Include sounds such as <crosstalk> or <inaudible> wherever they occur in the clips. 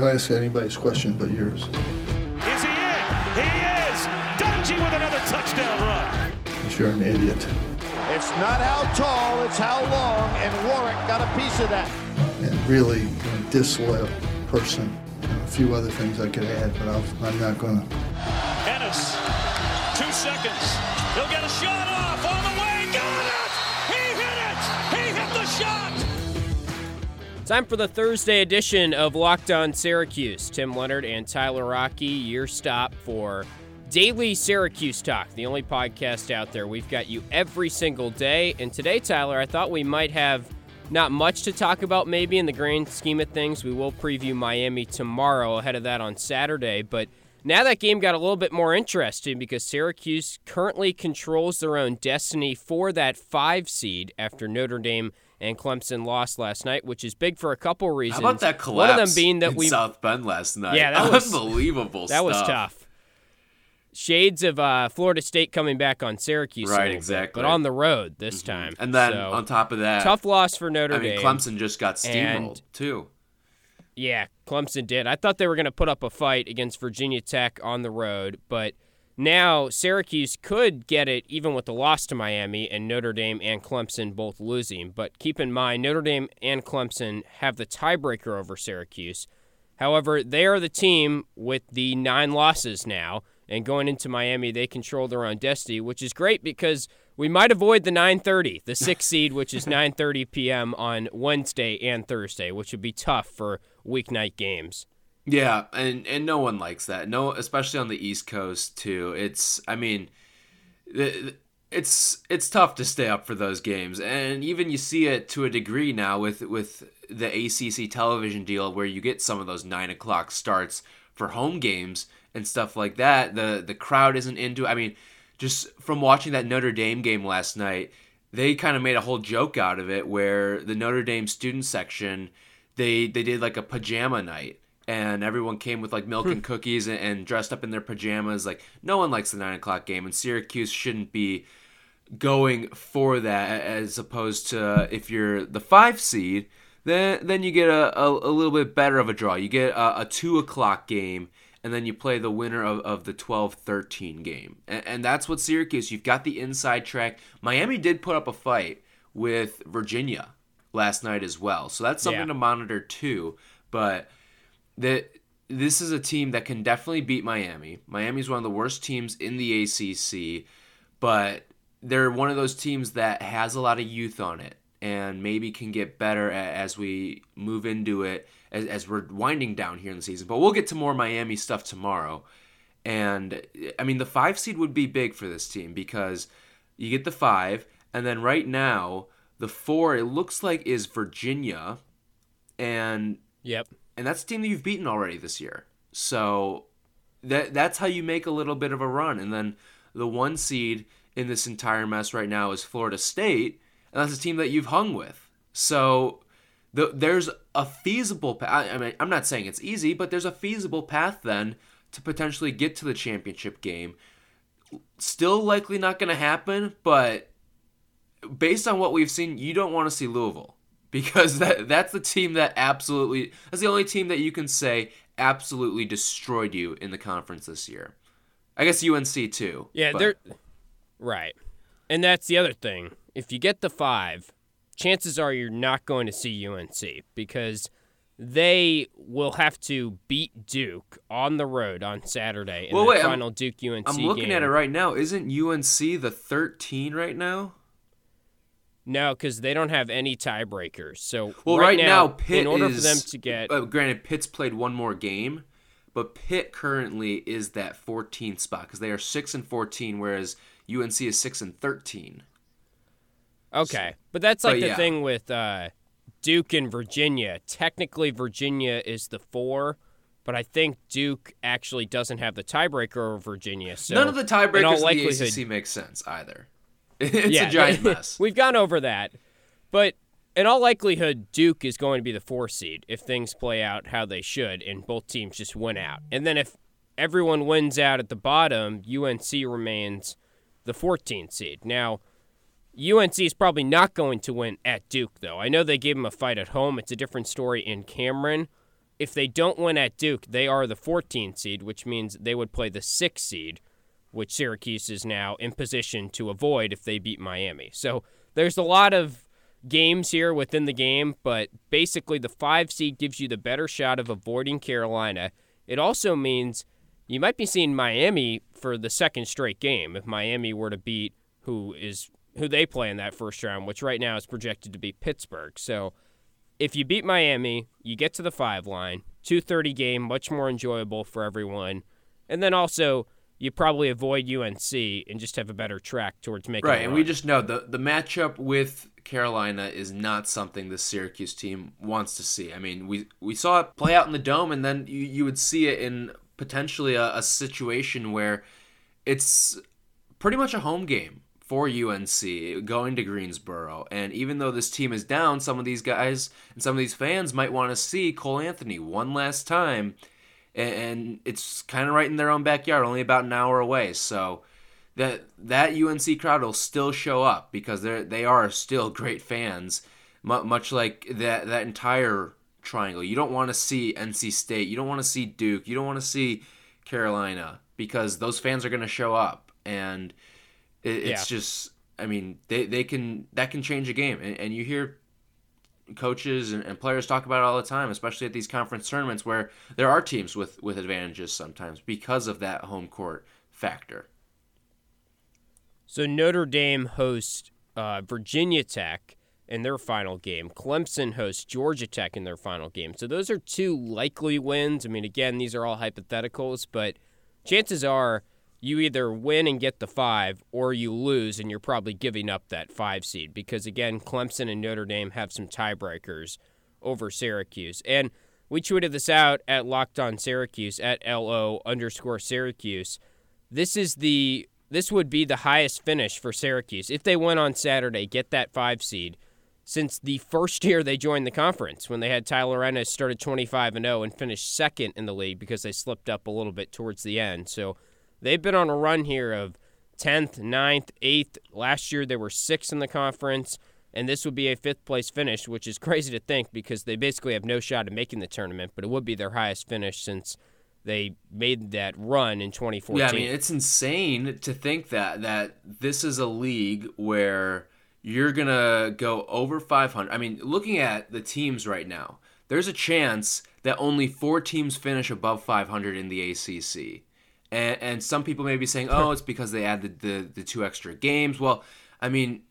I'll ask anybody's question but yours. Is he in? He is! Dungey with another touchdown run. You're an idiot. It's not how tall, it's how long, and Warrick got a piece of that. And really a disloyal person. And a few other things I could add, but I'll, I'm not going to. Ennis, two seconds. He'll get a shot off Time for the Thursday edition of Locked On Syracuse. Tim Leonard and Tyler Rocky, your stop for daily Syracuse talk, the only podcast out there. We've got you every single day. And today, Tyler, I thought we might have not much to talk about, maybe in the grand scheme of things. We will preview Miami tomorrow, ahead of that on Saturday. But now that game got a little bit more interesting because Syracuse currently controls their own destiny for that five seed after Notre Dame and Clemson lost last night, which is big for a couple reasons. How about that collapse One of them being that we South Bend last night? Yeah, that <laughs> was- unbelievable. that was tough. Shades of uh, Florida State coming back on Syracuse, Right, little bit, exactly. but on the road this time. And then So, on top of that, tough loss for Notre I mean, Dame. Clemson just got steamrolled too. Yeah, Clemson did. I thought they were going to put up a fight against Virginia Tech on the road, but now Syracuse could get it even with the loss to Miami and Notre Dame and Clemson both losing. But keep in mind, Notre Dame and Clemson have the tiebreaker over Syracuse. However, they are the team with the nine losses now, and going into Miami, they control their own destiny, which is great because we might avoid the 9:30, the <laughs> sixth seed, which is 9:30 p.m. on Wednesday and Thursday, which would be tough for weeknight games. Yeah, and and no one likes that. No, especially on the East Coast too. It's I mean, it's it's tough to stay up for those games, and even you see it to a degree now with with the ACC television deal, where you get some of those nine o'clock starts for home games and stuff like that. The the crowd isn't into. I mean, just from watching that Notre Dame game last night, they kind of made a whole joke out of it, where the Notre Dame student section they they did like a pajama night and everyone came with like milk hmm. and cookies and, and dressed up in their pajamas. Like no one likes the nine o'clock game and syracuse shouldn't be going for that as opposed to if you're the five seed then then you get a, a, a little bit better of a draw. You get a, a two o'clock game and then you play the winner of, of the 12-13 game. And, and that's what syracuse you've got the inside track. Miami did put up a fight with virginia last night as well. So that's something Yeah. to monitor too. But that this is a team that can definitely beat Miami. Miami's one of the worst teams in the ACC, but they're one of those teams that has a lot of youth on it and maybe can get better as we move into it as, as we're winding down here in the season. But we'll get to more Miami stuff tomorrow. And I mean, the five seed would be big for this team because you get the five, and then right now, the four, it looks like, is Virginia. And Yep. And that's a team that you've beaten already this year. So that that's how you make a little bit of a run. And then the one seed in this entire mess right now is Florida State, and that's a team that you've hung with. So the, there's a feasible path. I mean, I'm not saying it's easy, but there's a feasible path then to potentially get to the championship game. Still likely not going to happen, but based on what we've seen, you don't want to see Louisville because <laughs> that that's the team that absolutely that's the only team that you can say absolutely destroyed you in the conference this year. I guess UNC too. Yeah, but- they're right. And that's the other thing. If you get the five, chances are you're not going to see UNC because they will have to beat Duke on the road on Saturday in Well, the wait, I'm- final Duke UNC I'm looking game. at it right now. Isn't UNC the 13 right now? No, because they don't have any tiebreakers. So Well, right, now, now, Pitt in order is, for them to get Uh, granted, Pitt's played one more game, but Pitt currently is that 14th spot because they are six and 14, whereas UNC is six and 13. Okay, but that's like but the yeah. thing with uh, Duke and Virginia. Technically, Virginia is the four, but I think Duke actually doesn't have the tiebreaker over Virginia. So None of the in tiebreakers in the likelihood- ACC makes sense either. It's yeah, a giant <laughs> mess. We've gone over that, but in all likelihood, Duke is going to be the four seed if things play out how they should, and both teams just win out. And then if everyone wins out at the bottom, UNC remains the 14th seed. Now, UNC is probably not going to win at Duke, though. I know they gave them a fight at home. It's a different story in Cameron, if they don't win at Duke, they are the 14th seed, which means they would play the sixth seed, which Syracuse is now in position to avoid if they beat Miami. So there's a lot of games here within the game, but basically the five seed gives you the better shot of avoiding Carolina. It also means you might be seeing Miami for the second straight game if Miami were to beat who is who they play in that first round, which right now is projected to be Pittsburgh. So if you beat Miami, you get to the five line, 230 game, much more enjoyable for everyone. And then also, you probably avoid UNC and just have a better track towards making it. right. And we just know the the matchup with Carolina is not something the Syracuse team wants to see. I mean, we we saw it play out in the dome, and then you you would see it in potentially a, a situation where it's pretty much a home game for UNC going to Greensboro. And even though this team is down, some of these guys and some of these fans might want to see Cole Anthony one last time. And it's kind of right in their own backyard, only about an hour away. So that that UNC crowd will still show up because they they are still <laughs> great fans, much like that that entire triangle. You don't want to see NC State, you don't want to see Duke, you don't want to see Carolina because those fans are going to show up and it, it's yeah. just, I mean, they, they can that can change a game, and, and you hear coaches and, and, players talk about it all the time, especially at these conference tournaments where there are teams with with advantages sometimes because of that home court factor. So Notre Dame hosts uh, Virginia Tech in their final game. Clemson hosts Georgia Tech in their final game. So those are two likely wins. I mean, again, these are all hypotheticals, but chances are you either win and get the five or you lose and you're probably giving up that five seed. Because again clemson and notre dame have some tiebreakers over syracuse. And we tweeted this out at locked on syracuse at lo underscore syracuse. This is the this would be the highest finish for syracuse. If they win on saturday get that five seed. Since the first year they joined the conference when they had tyler ennis started 25 and 0 and finished second in the league because they slipped up a little bit towards the end. So They've been on a run here of 10th, 9th, 8th. Last year they were 6th in the conference, and this would be a fifth place finish, which is crazy to think because they basically have no shot at making the tournament, but it would be their highest finish since they made that run in 2014. Yeah, I mean, it's insane to think that that this is a league where you're going to go over 500. I mean, looking at the teams right now, there's a chance that only 4 teams finish above 500 in the ACC. And, and some people may be saying, <laughs> oh, it's because they added the, the two extra games. Well, I mean,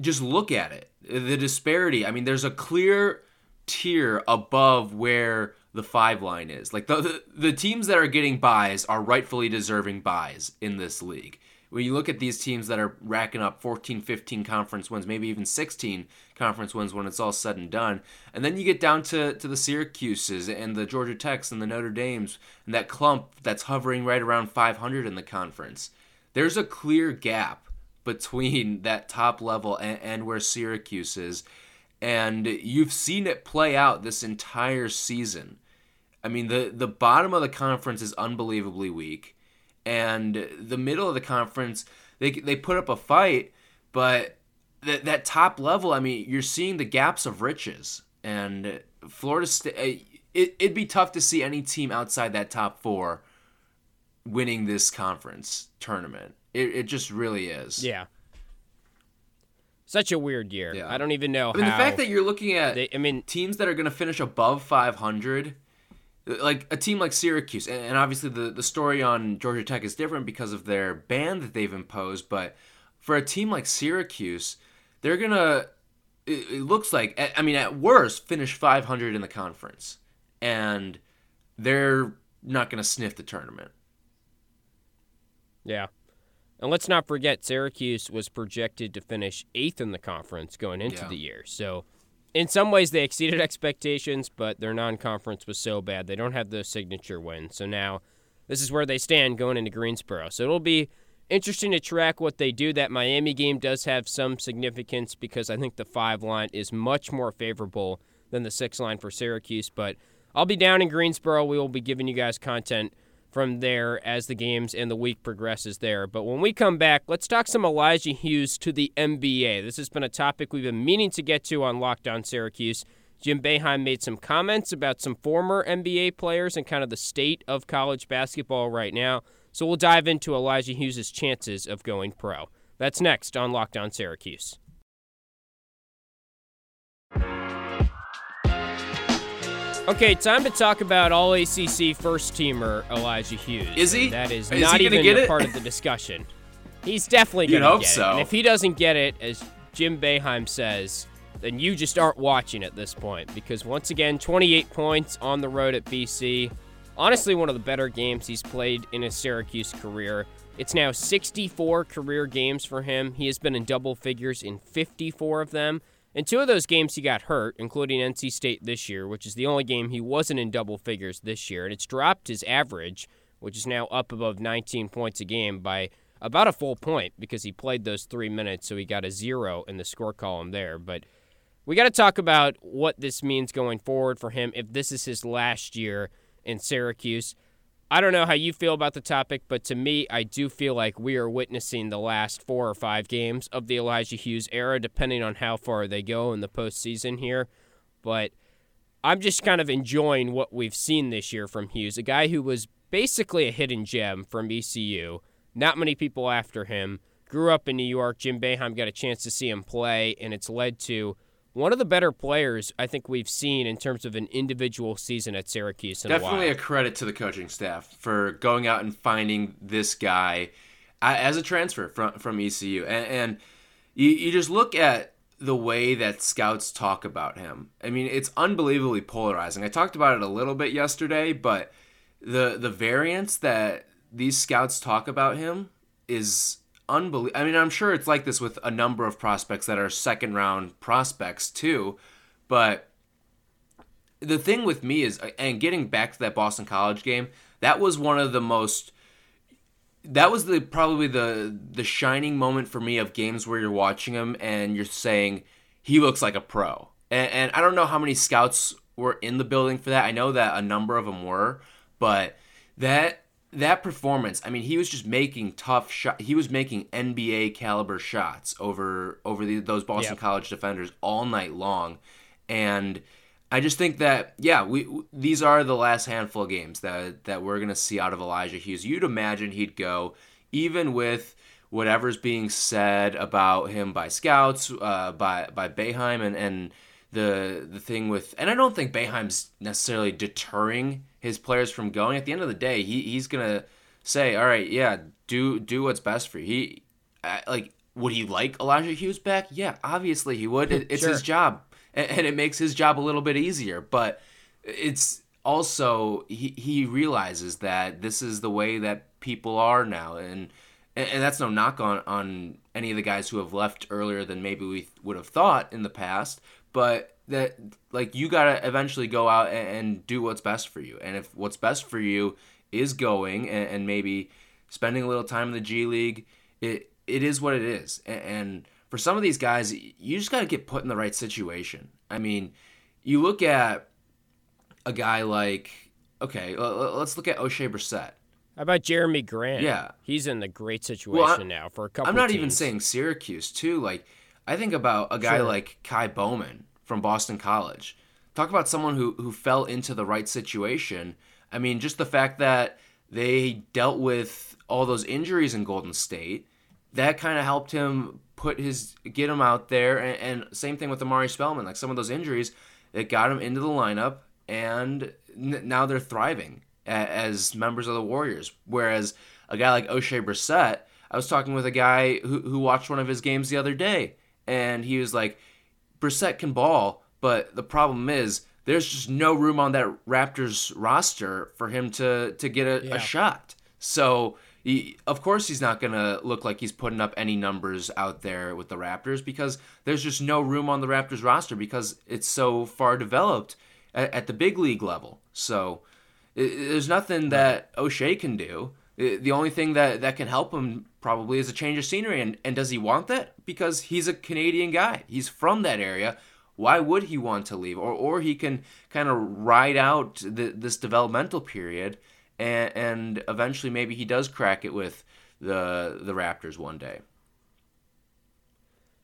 just look at it. The disparity. I mean, there's a clear tier above where the five line is. Like the, the, the teams that are getting buys are rightfully deserving buys in this league when you look at these teams that are racking up 14, 15 conference wins, maybe even 16 conference wins when it's all said and done, and then you get down to, to the Syracuses and the Georgia Techs and the Notre Dames and that clump that's hovering right around 500 in the conference. There's a clear gap between <laughs> that top level and, and where Syracuse is, and you've seen it play out this entire season. I mean, the, the bottom of the conference is unbelievably weak and the middle of the conference they they put up a fight, but that that top level, I mean, you're seeing the gaps of riches, and Florida State. Uh, it, it'd be tough to see any team outside that top four winning this conference tournament. It, it just really is. Yeah. Such a weird year. Yeah. I don't even know I mean, the fact that you're looking at they, I mean teams that are going to finish above 500 like a team like Syracuse, and obviously the, the story on Georgia Tech is different because of their ban that they've imposed, but for a team like Syracuse, they're gonna. It, it looks like, I mean, at worst, finish 500 in the conference, and they're not gonna sniff the tournament. Yeah. And let's not forget, Syracuse was projected to finish eighth in the conference going into yeah. the year. So in some ways they exceeded expectations, but their non-conference was so bad they don't have the signature win. So now this is where they stand going into Greensboro. So it'll be interesting to track what they do. That Miami game does have some significance because I think the five line is much more favorable than the six line for Syracuse. But I'll be down in Greensboro. We will be giving you guys content from there as the games and the week progresses there. But when we come back, let's talk some Elijah Hughes to the NBA. This has been a topic we've been meaning to get to on Locked On Syracuse. Jim Boeheim made some comments about some former NBA players and kind of the state of college basketball right now. So we'll dive into Elijah Hughes' chances of going pro. That's next on Locked On Syracuse. Okay, time to talk about All ACC first teamer Elijah Hughes. Is he? That is, Is not even a part of the discussion. He's definitely going to hope get so. it. And if he doesn't get it, as Jim Boeheim says, then you just aren't watching at this point. Because once again, 28 points on the road at BC. Honestly, one of the better games he's played in his Syracuse career. It's now 64 career games for him. He has been in double figures in 54 of them. In two of those games, he got hurt, including NC State this year, which is the only game he wasn't in double figures this year. And it's dropped his average, which is now up above 19 points a game, by about a full point because he played those three minutes, so he got a zero in the score column there. But we got to talk about what this means going forward for him if this is his last year in Syracuse. I don't know how you feel about the topic, but to me, I do feel like we are witnessing the last four or five games of the Elijah Hughes era, depending on how far they go in the postseason here. But I'm just kind of enjoying what we've seen this year from Hughes, a guy who was basically a hidden gem from ECU. Not many people after him. Grew up in New York. Jim Boeheim got a chance to see him play, and it's led to one of the better players I think we've seen in terms of an individual season at Syracuse. In Definitely a, a credit to the coaching staff for going out and finding this guy uh, as a transfer from from ECU, and, and you, you just look at the way that scouts talk about him. I mean, it's unbelievably polarizing. I talked about it a little bit yesterday, but the the variance that these scouts talk about him is unbelievable. I mean, I'm sure it's like this with a number of prospects that are second round prospects too, but the thing with me is, and getting back to that Boston College game, that was one of the most. That was the probably the the shining moment for me of games where you're watching him and you're saying he looks like a pro. And, and I don't know how many scouts were in the building for that. I know that a number of them were, but that that performance, I mean, he was just making tough shot. He was making NBA caliber shots over over the, those Boston Yep. College defenders all night long, and I just think that yeah, we these are the last handful of games that that we're gonna see out of Elijah Hughes. You'd imagine he'd go, even with whatever's being said about him by scouts, uh, by by Boeheim, and and the the thing with, and I don't think Boeheim's necessarily deterring his players from going. At the end of the day, he he's gonna say, all right, yeah, do do what's best for you. He like. Would he like Elijah Hughes back? Yeah, obviously he would. It, it's his job and, and it makes his job a little bit easier. But it's also he, he realizes that this is the way that people are now, and and, and that's no knock on on any of the guys who have left earlier than maybe we would have thought in the past, but that like you gotta eventually go out and, and do what's best for you, and if what's best for you is going and, and maybe spending a little time in the G League, it it is what it is, and, and for some of these guys, you just got to get put in the right situation. I mean, you look at a guy like okay, let's look at Oshae Brissett. How about Jerami Grant? Yeah. he's in the great situation I'm- now for a couple. I'm not even saying Syracuse too. Like I think about a guy Sure. like Ky Bowman from Boston College. Talk about someone who who fell into the right situation. I mean, just the fact that they dealt with all those injuries in Golden State, that kind of helped him put his get him out there. And, and same thing with Omari Spellman. Like some of those injuries that got him into the lineup, and n- now they're thriving a- as members of the Warriors. Whereas a guy like Oshae Brissett, I was talking with a guy who, who watched one of his games the other day, and he was like, Brissett can ball, but the problem is there's just no room on that Raptors roster for him to to get a, Yeah. a shot. So he, of course he's not gonna look like he's putting up any numbers out there with the Raptors because there's just no room on the Raptors roster because it's so far developed at, at the big league level. So i- there's nothing that Oshae can do. I- The only thing that, that can help him probably is a change of scenery. And, and does he want that? Because he's a Canadian guy. He's from that area. Why would he want to leave? Or, or he can kind of ride out the, this developmental period and, and eventually maybe he does crack it with the the Raptors one day.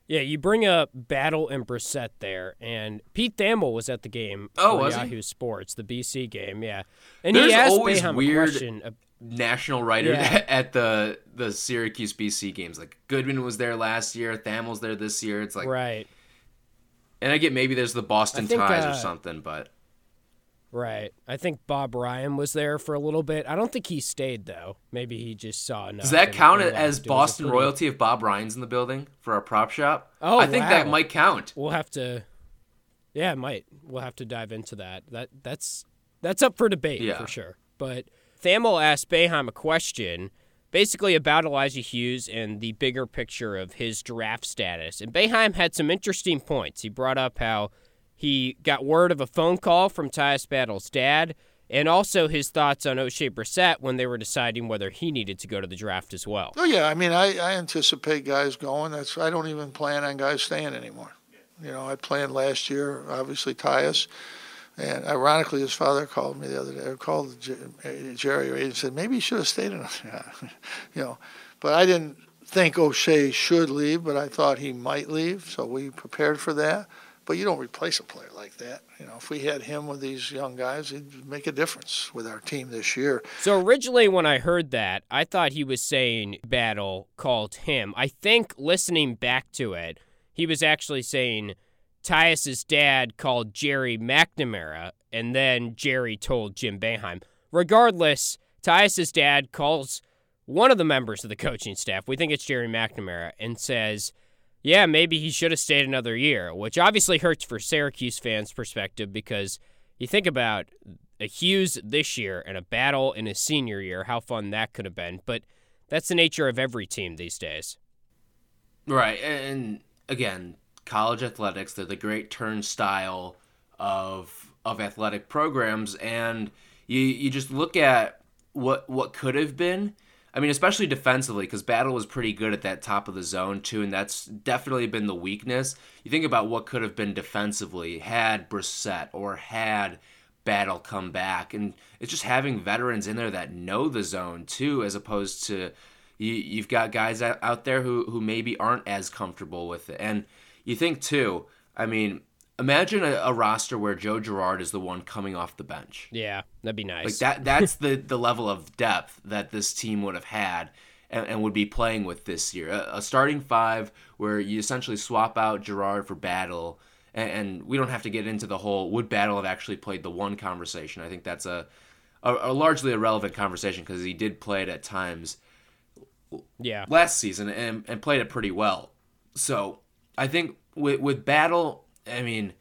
Yeah, you bring up Battle and Brissett there, and Pete Thamel was at the game Oh, was he? Yahoo Sports, the BC game. Yeah, and There's he asked always Boeheim weird- a question. National writer Yeah. <laughs> at the the Syracuse BC games. Like Goodman was there last year, Thamel's there this year. It's like, right, and I get maybe there's the Boston think, ties uh, or something, but right. I think Bob Ryan was there for a little bit. I don't think he stayed though. Maybe he just saw enough. does that count as left. It was a Boston pretty- royalty if Bob Ryan's in the building for our prop shop? Oh, I think that might count. We'll have to. Yeah, it might. We'll have to dive into that. That that's that's up for debate Yeah. for sure. But Thamel asked Boeheim a question, basically about Elijah Hughes and the bigger picture of his draft status. And Boeheim had some interesting points. He brought up how he got word of a phone call from Tyus Battle's dad, and also his thoughts on Oshae Brissett when they were deciding whether he needed to go to the draft as well. Oh yeah, I mean, I, I anticipate guys going. That's I don't even plan on guys staying anymore. You know, I planned last year, obviously Tyus, and ironically, his father called me the other day. Called Gerry and said maybe he should have stayed in. <laughs> you know, but I didn't think Oshae should leave, but I thought he might leave, so we prepared for that. But you don't replace a player like that. You know, if we had him with these young guys, he'd make a difference with our team this year. So originally, when I heard that, I thought he was saying Battle called him. I think listening back to it, he was actually saying Tyus's dad called Gerry McNamara, and then Gerry told Jim Boeheim. Regardless, Tyus's dad calls one of the members of the coaching staff. We think it's Gerry McNamara, and says, "Yeah, maybe he should have stayed another year," which obviously hurts for Syracuse fans' perspective because you think about a Hughes this year and a battle in his senior year, how fun that could have been. But that's the nature of every team these days. Right, and again, college athletics, they're the great turnstile of of athletic programs and you you just look at what what could have been. I mean, especially defensively cuz Battle was pretty good at that top of the zone too and that's definitely been the weakness. You think about what could have been defensively had Brissett or had Battle come back and it's just having veterans in there that know the zone too as opposed to you, you've got guys out there who, who maybe aren't as comfortable with it. And you think, too, I mean, imagine a, a roster where Joe Girard is the one coming off the bench. Yeah, that'd be nice. Like that that's the, the level of depth that this team would have had and, and would be playing with this year. A, a starting five where you essentially swap out Girard for Battle. And, and we don't have to get into the whole would Battle have actually played the one conversation. I think that's a, a, a largely irrelevant conversation because he did play it at times yeah. last season and, and played it pretty well. So I think with with Battle, I mean,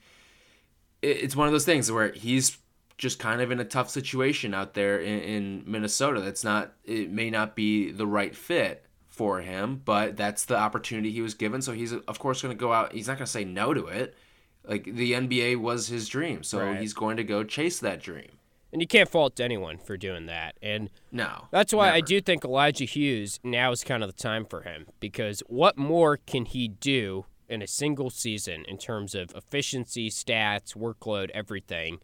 it, it's one of those things where he's just kind of in a tough situation out there in, in Minnesota. That's not it may not be the right fit for him, but that's the opportunity he was given. So he's of course going to go out. He's not going to say no to it. Like the NBA was his dream, so Right. he's going to go chase that dream. And you can't fault anyone for doing that. And No, that's why I do think Elijah Hughes now is kind of the time for him because what more can he do in a single season in terms of efficiency, stats, workload, everything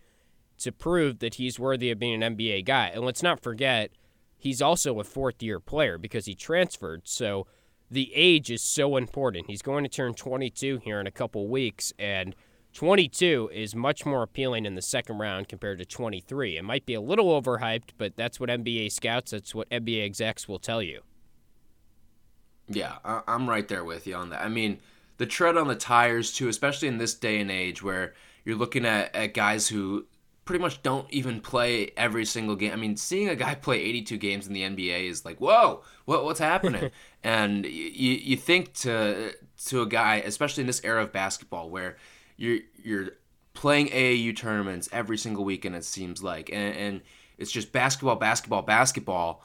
to prove that he's worthy of being an NBA guy? And let's not forget, he's also a fourth year player because he transferred. So the age is so important. He's going to turn 22 here in a couple weeks, and 22 is much more appealing in the second round compared to 23. It might be a little overhyped, but that's what NBA scouts, that's what NBA execs will tell you. Yeah, I'm right there with you on that. I mean, the tread on the tires too, especially in this day and age where you're looking at, at guys who pretty much don't even play every single game. I mean, seeing a guy <laughs> play 82 games in the NBA is like, whoa, what what's happening? <laughs> and you you think to to a guy, especially in this era of basketball, where you're you're playing AAU tournaments every single weekend. It seems like, and, and it's just basketball, basketball, basketball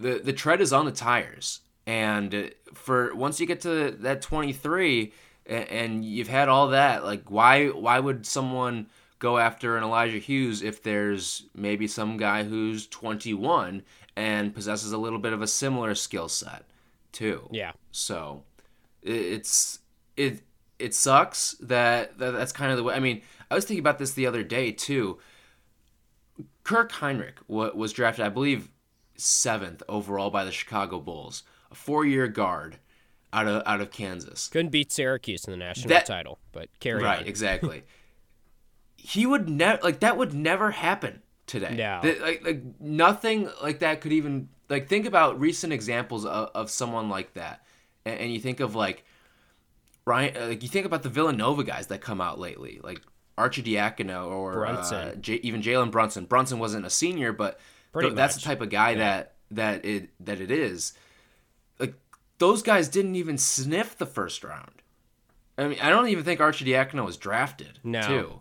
the the tread is on the tires and uh, for once you get to that 23 and you've had all that like why why would someone go after an Elijah Hughes if there's maybe some guy who's 21 and possesses a little bit of a similar skill set too? Yeah. so it, it's it it sucks that, that that's kind of the way I mean I was thinking about this the other day too. Kirk Hinrich was drafted, I believe, seventh overall by the Chicago Bulls, a four-year guard. out of out of Kansas. Couldn't beat Syracuse in the national That- title, but carry right, on. exactly. he would never like that would never happen today. No. That- like like nothing like that could even like think about recent examples of, of someone like that, and, and you think of like Ryan, uh, like you think about the Villanova guys that come out lately, like Archie Arcidiacono or Brunson. Uh, J- even Jalen Brunson. Brunson wasn't a senior, but th- that's the type of guy that that it that it is. Like those guys didn't even sniff the first round. I mean, I don't even think Arcidiacono was drafted. No. Too.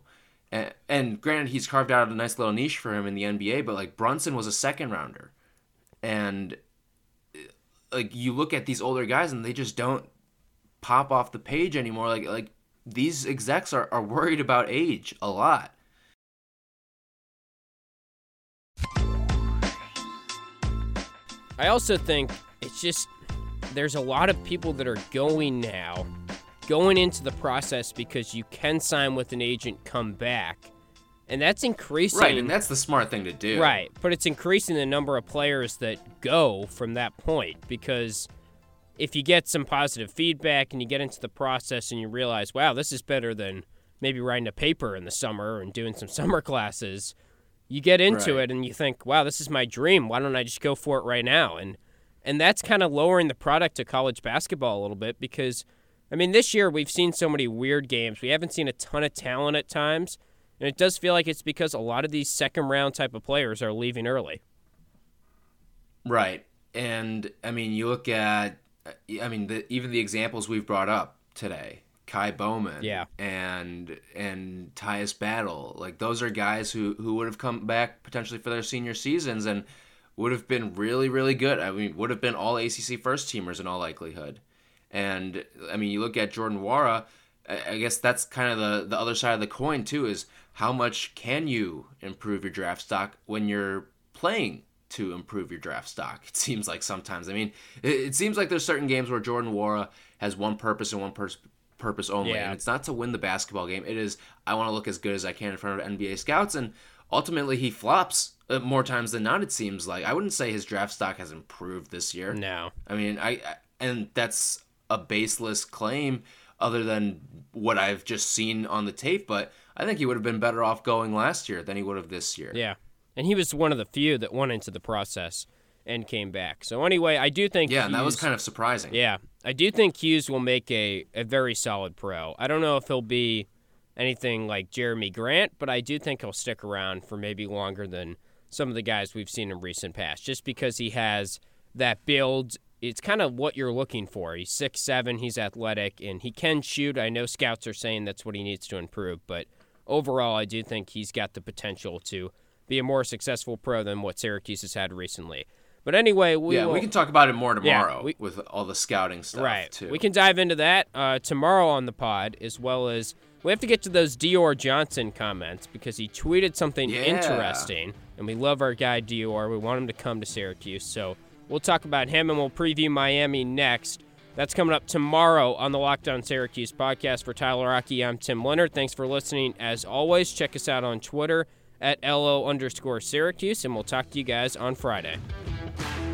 And, and granted, he's carved out a nice little niche for him in the NBA, but like Brunson was a second rounder, and like you look at these older guys and they just don't pop off the page anymore. Like like these execs are, are worried about age a lot. I also think it's just there's a lot of people that are going now, going into the process because you can sign with an agent, come back, and that's increasing. Right, and that's the smart thing to do. Right, but it's increasing the number of players that go from that point because if you get some positive feedback and you get into the process and you realize, wow, this is better than maybe writing a paper in the summer and doing some <laughs> summer classes, you get into Right. it and you think, wow, this is my dream. Why don't I just go for it right now? And and that's kind of lowering the product of college basketball a little bit because I mean, this year we've seen so many weird games. We haven't seen a ton of talent at times. And it does feel like it's because a lot of these second round type of players are leaving early. Right. And I mean, you look at, I mean, the, even the examples we've brought up today, Ky Bowman, Yeah. and and Tyus Battle, like those are guys who who would have come back potentially for their senior seasons and would have been really really good. I mean, would have been all ACC first teamers in all likelihood. And I mean, you look at Jordan Nwora. I guess that's kind of the the other side of the coin too. Is how much can you improve your draft stock when you're playing to improve your draft stock? <laughs> It seems like sometimes. I mean, it, it seems like there's certain games where Jordan Nwora has one purpose and one pers- purpose only, Yeah. and it's not to win the basketball game. It is I want to look as good as I can in front of NBA scouts, and ultimately he flops uh, more times than not. It seems like I wouldn't say his draft stock has improved this year. No. I mean, I, I and that's a baseless claim other than what I've just seen on the tape, but I think he would have been better off going last year than he would have this year. Yeah. And he was one of the few that went into the process and came back. So anyway, I do think Yeah, and that was kind of surprising. Yeah. I do think Hughes will make a, a very solid pro. I don't know if he'll be anything like Jerami Grant, but I do think he'll stick around for maybe longer than some of the guys we've seen in recent past, just because he has that build. It's kind of what you're looking for. He's six seven, he's athletic, and he can shoot. I know scouts are saying that's what he needs to improve, but overall, I do think he's got the potential to be a more successful pro than what Syracuse has had recently. But anyway, we yeah, will, we can talk about it more Yeah, tomorrow we- with all the scouting stuff right. too. We can dive into that uh, tomorrow on the pod, as well as we have to get to those Dior Johnson comments because he tweeted something Yeah. interesting, and we love our guy Dior. We want him to come to Syracuse, so we'll talk about him and we'll preview Miami next. That's coming up tomorrow on the Locked On Syracuse podcast. For Tyler Rocky, I'm Tim Leonard. Thanks for listening. As always, check us out on Twitter at LO underscore Syracuse, and we'll talk to you guys on Friday. Thank you.